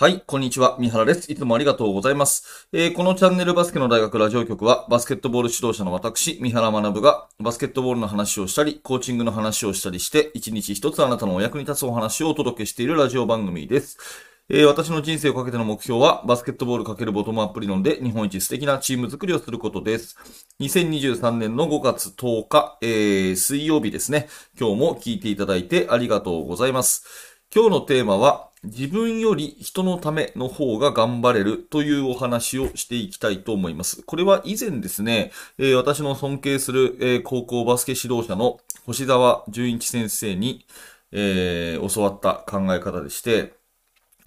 はい、こんにちは。三原です。いつもありがとうございます。えー、このチャンネルバスケの大学ラジオ局は、バスケットボール指導者の私、三原学が、バスケットボールの話をしたり、コーチングの話をしたりして、一日一つあなたのお役に立つお話をお届けしているラジオ番組です。えー、私の人生をかけての目標は、バスケットボール×ボトムアップ理論で日本一素敵なチーム作りをすることです。2023年の5月10日、えー、水曜日ですね。今日も聞いていただいてありがとうございます。今日のテーマは、自分より人のための方が頑張れるというお話をしていきたいと思います。これは以前ですね、えー、私の尊敬する、えー、高校バスケ指導者の星沢純一先生に、えー、教わった考え方でして、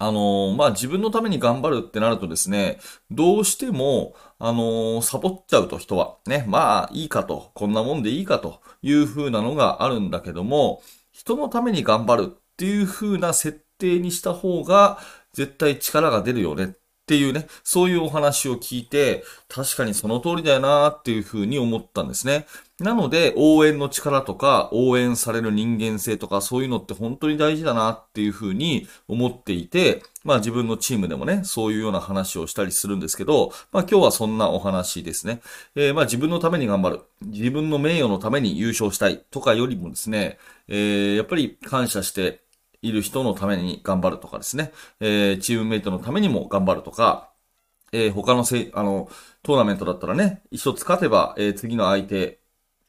あのまあ、自分のために頑張るってなるとですね、どうしても、あのサボっちゃうと人は、ね、まあいいかと、こんなもんでいいかという風なのがあるんだけども、人のために頑張るっていう風な設定にした方が絶対力が出るよねっていうね、そういうお話を聞いて、確かにその通りだよなっていうふうに思ったんですね。なので、応援の力とか、応援される人間性とか、そういうのって本当に大事だなっていうふうに思っていて、まあ自分のチームでもね、そういうような話をしたりするんですけど、まあ今日はそんなお話ですね。えー、まあ自分のために頑張る。自分の名誉のために優勝したいとかよりもですね、えー、やっぱり感謝して、いる人のために頑張るとかですね、えー、チームメイトのためにも頑張るとか、えー、他のせあの、トーナメントだったらね、一つ勝てば、えー、次の相手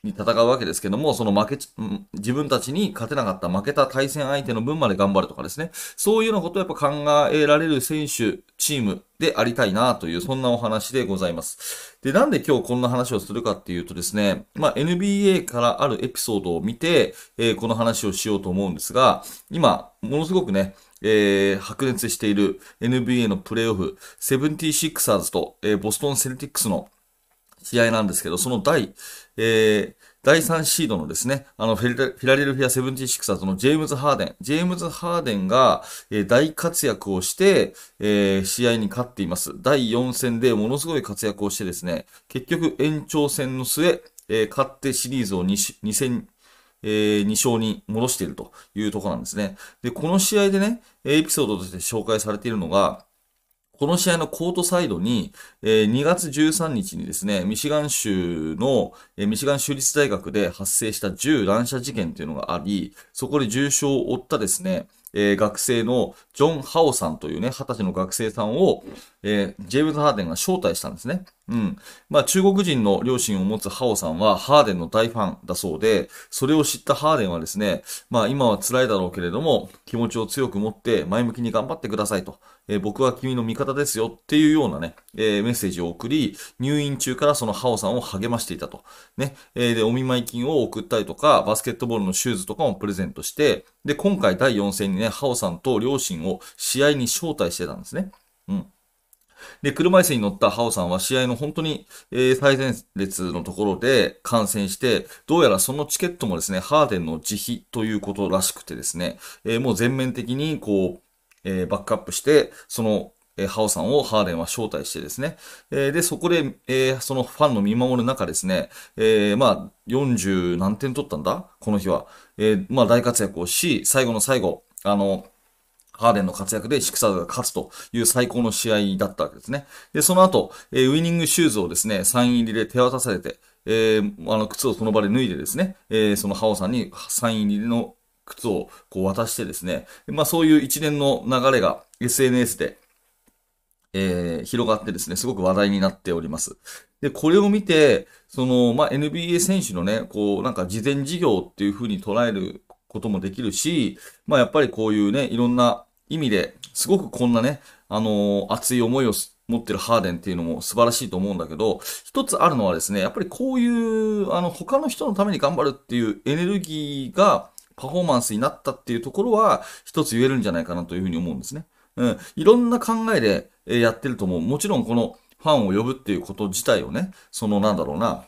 に戦うわけですけども、その負け、自分たちに勝てなかった負けた対戦相手の分まで頑張るとかですね、そういうようなことをやっぱ考えられる選手、チームでありたいなという、そんなお話でございます。で、なんで今日こんな話をするかっていうとですね、まあ、NBA からあるエピソードを見て、えー、この話をしようと思うんですが、今、ものすごくね、えー、白熱している NBA のプレーオフ、セブンティシクサーズと、えー、ボストンセルティックスの試合なんですけど、その第、えー、第3シードのですね、あのフィラデルフィア・セブンティシクサーズのジェームズ・ハーデン。ジェームズ・ハーデンが、えー、大活躍をして、えー、試合に勝っています。第4戦でものすごい活躍をしてですね、結局延長戦の末、えー、勝ってシリーズを 2, 2戦、えー、2勝に戻しているというところなんですね。で、この試合でね、エピソードとして紹介されているのが、この試合のコートサイドに、えー、2月13日にですね、ミシガン州の、えー、ミシガン州立大学で発生した銃乱射事件というのがあり、そこで重傷を負ったですね、えー、学生のジョン・ハオさんというね、20歳の学生さんを、えー、ジェームズ・ハーデンが招待したんですね。うん。まあ、中国人の両親を持つハオさんは、ハーデンの大ファンだそうで、それを知ったハーデンはですね、まあ、今は辛いだろうけれども、気持ちを強く持って前向きに頑張ってくださいと。えー、僕は君の味方ですよっていうようなね、えー、メッセージを送り、入院中からそのハオさんを励ましていたと。ね。えー、で、お見舞い金を送ったりとか、バスケットボールのシューズとかもプレゼントして、で、今回第4戦にね、ハオさんと両親を試合に招待してたんですね。うん。で、車椅子に乗ったハオさんは試合の本当に、え、最前列のところで観戦して、どうやらそのチケットもですね、ハーデンの自費ということらしくてですね、え、もう全面的にこう、え、バックアップして、その、えー、ハオさんをハーデンは招待してですね、えー、で、そこで、えー、そのファンの見守る中ですね、えー、まあ、40何点取ったんだこの日は。えー、まあ、大活躍をし、最後の最後、あの、ハーデンの活躍でシクサーズが勝つという最高の試合だったわけですね。で、その後、えー、ウィニングシューズをですね、サイン入りで手渡されて、えー、あの、靴をその場で脱いでですね、えー、そのハオさんにサイン入りの靴をこう渡してですね、まあそういう一連の流れが SNS で、えー、広がってですね、すごく話題になっております。で、これを見て、その、まあ NBA 選手のね、こう、なんか事前事業っていう風に捉えることもできるし、まあやっぱりこういうね、いろんな意味ですごくこんなね、あのー、熱い思いを持ってるハーデンっていうのも素晴らしいと思うんだけど、一つあるのはですね、やっぱりこういう、あの、他の人のために頑張るっていうエネルギーが、パフォーマンスになったっていうところは、一つ言えるんじゃないかなというふうに思うんですね。うん。いろんな考えでやってると思う。もちろんこのファンを呼ぶっていうこと自体をね、そのなんだろうな、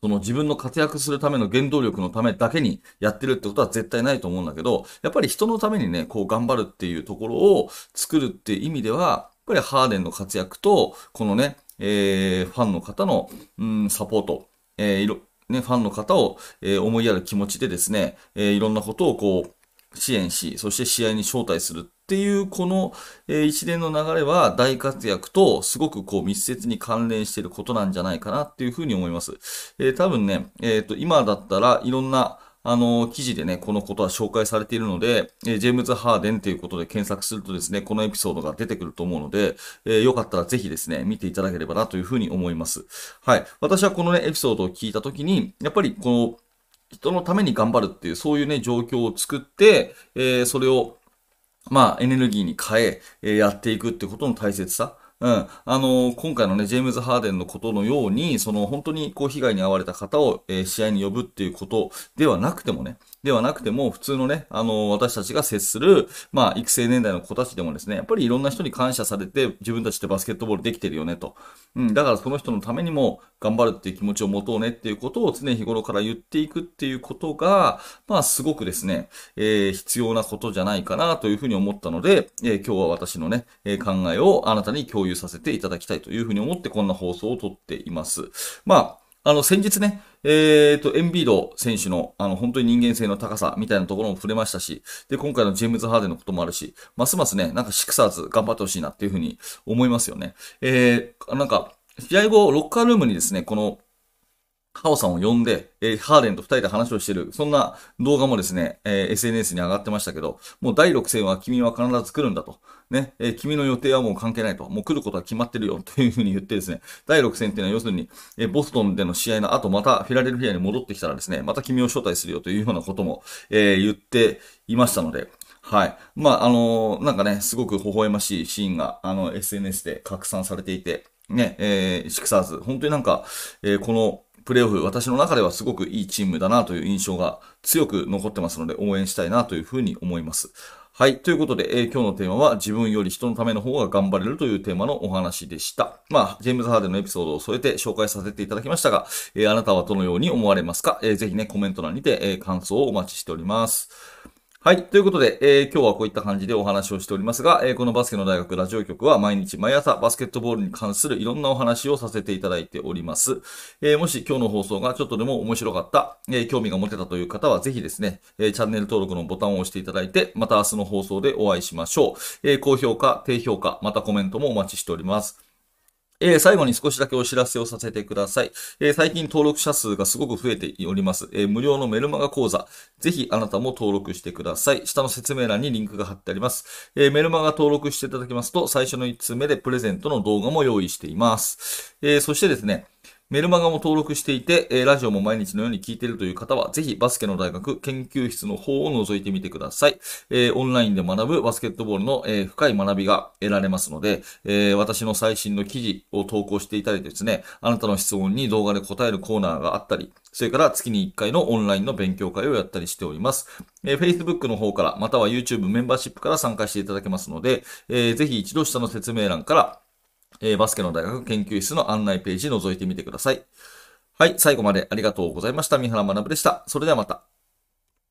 その自分の活躍するための原動力のためだけにやってるってことは絶対ないと思うんだけど、やっぱり人のためにね、こう頑張るっていうところを作るっていう意味では、やっぱりハーデンの活躍と、このね、えー、ファンの方の、うん、サポート、えー、いろ、ね、ファンの方を、えー、思いやる気持ちでですね、えー、いろんなことをこう、支援し、そして試合に招待するっていうこの、え、一連の流れは大活躍とすごくこう密接に関連していることなんじゃないかなっていうふうに思います。えー、多分ね、えっ、ー、と、今だったらいろんなあの、記事でね、このことは紹介されているので、えジェームズ・ハーデンということで検索するとですね、このエピソードが出てくると思うので、えー、よかったらぜひですね、見ていただければなというふうに思います。はい。私はこのね、エピソードを聞いたときに、やっぱりこの、人のために頑張るっていう、そういうね、状況を作って、えー、それを、まあ、エネルギーに変え、やっていくってことの大切さ。うん。あの、今回のね、ジェームズ・ハーデンのことのように、その本当にこう被害に遭われた方を、えー、試合に呼ぶっていうことではなくてもね、ではなくても、普通のね、あの、私たちが接する、まあ、育成年代の子たちでもですね、やっぱりいろんな人に感謝されて、自分たちでバスケットボールできてるよね、と。うん、だからその人のためにも頑張るっていう気持ちを持とうねっていうことを常日頃から言っていくっていうことが、まあ、すごくですね、えー、必要なことじゃないかなというふうに思ったので、えー、今日は私のね、えー、考えをあなたに共有有させていただきたいというふうに思ってこんな放送をとっています。まあ、あの、先日ね、えっ、ー、と、エンビード選手の、あの、本当に人間性の高さみたいなところも触れましたし、で、今回のジェームズ・ハーデンのこともあるし、ますますね、なんかシクサーズ頑張ってほしいなっていうふうに思いますよね。えー、なんか、試合後、ロッカールームにですね、この、ハオさんを呼んで、えー、ハーレンと二人で話をしてる、そんな動画もですね、えー、SNS に上がってましたけど、もう第6戦は君は必ず来るんだと。ね、えー、君の予定はもう関係ないと。もう来ることは決まってるよ、というふうに言ってですね、第6戦っていうのは要するに、えボストンでの試合の後またフィラデルフィアに戻ってきたらですね、また君を招待するよというようなことも、え言っていましたので、はい。まあ、あのなんかね、すごく微笑ましいシーンが、あの、SNS で拡散されていて、ね、えー、シクサーズ、本当になんか、え、この、プレーオフ、私の中ではすごくいいチームだなという印象が強く残ってますので、応援したいなというふうに思います。はい。ということで、えー、今日のテーマは自分より人のための方が頑張れるというテーマのお話でした。まあ、ジェームズ・ハーデンのエピソードを添えて紹介させていただきましたが、えー、あなたはどのように思われますか、えー、ぜひね、コメント欄にて、え感想をお待ちしております。はい。ということで、えー、今日はこういった感じでお話をしておりますが、えー、このバスケの大学ラジオ局は毎日毎朝バスケットボールに関するいろんなお話をさせていただいております。えー、もし今日の放送がちょっとでも面白かった、え興味が持てたという方はぜひですね、えチャンネル登録のボタンを押していただいて、また明日の放送でお会いしましょう。え高評価、低評価、またコメントもお待ちしております。えー、最後に少しだけお知らせをさせてください。えー、最近登録者数がすごく増えております。えー、無料のメルマガ講座。ぜひあなたも登録してください。下の説明欄にリンクが貼ってあります。えメルマガ登録していただきますと、最初の1通目でプレゼントの動画も用意しています。えそしてですね、メルマガも登録していて、えラジオも毎日のように聞いているという方は、ぜひバスケの大学研究室の方を覗いてみてください。えー、オンラインで学ぶバスケットボールの、えー、深い学びが得られますので、え、私の最新の記事を投稿していただいてですね、あなたの質問に動画で答えるコーナーがあったり、それから月に1回のオンラインの勉強会をやったりしております。えー、Facebook の方から、または YouTube メンバーシップから参加していただけますので、えー、ぜひ一度下の説明欄から、えー、バスケの大学研究室の案内ページ覗いてみてください。はい、最後までありがとうございました。三原学でした。それではまた。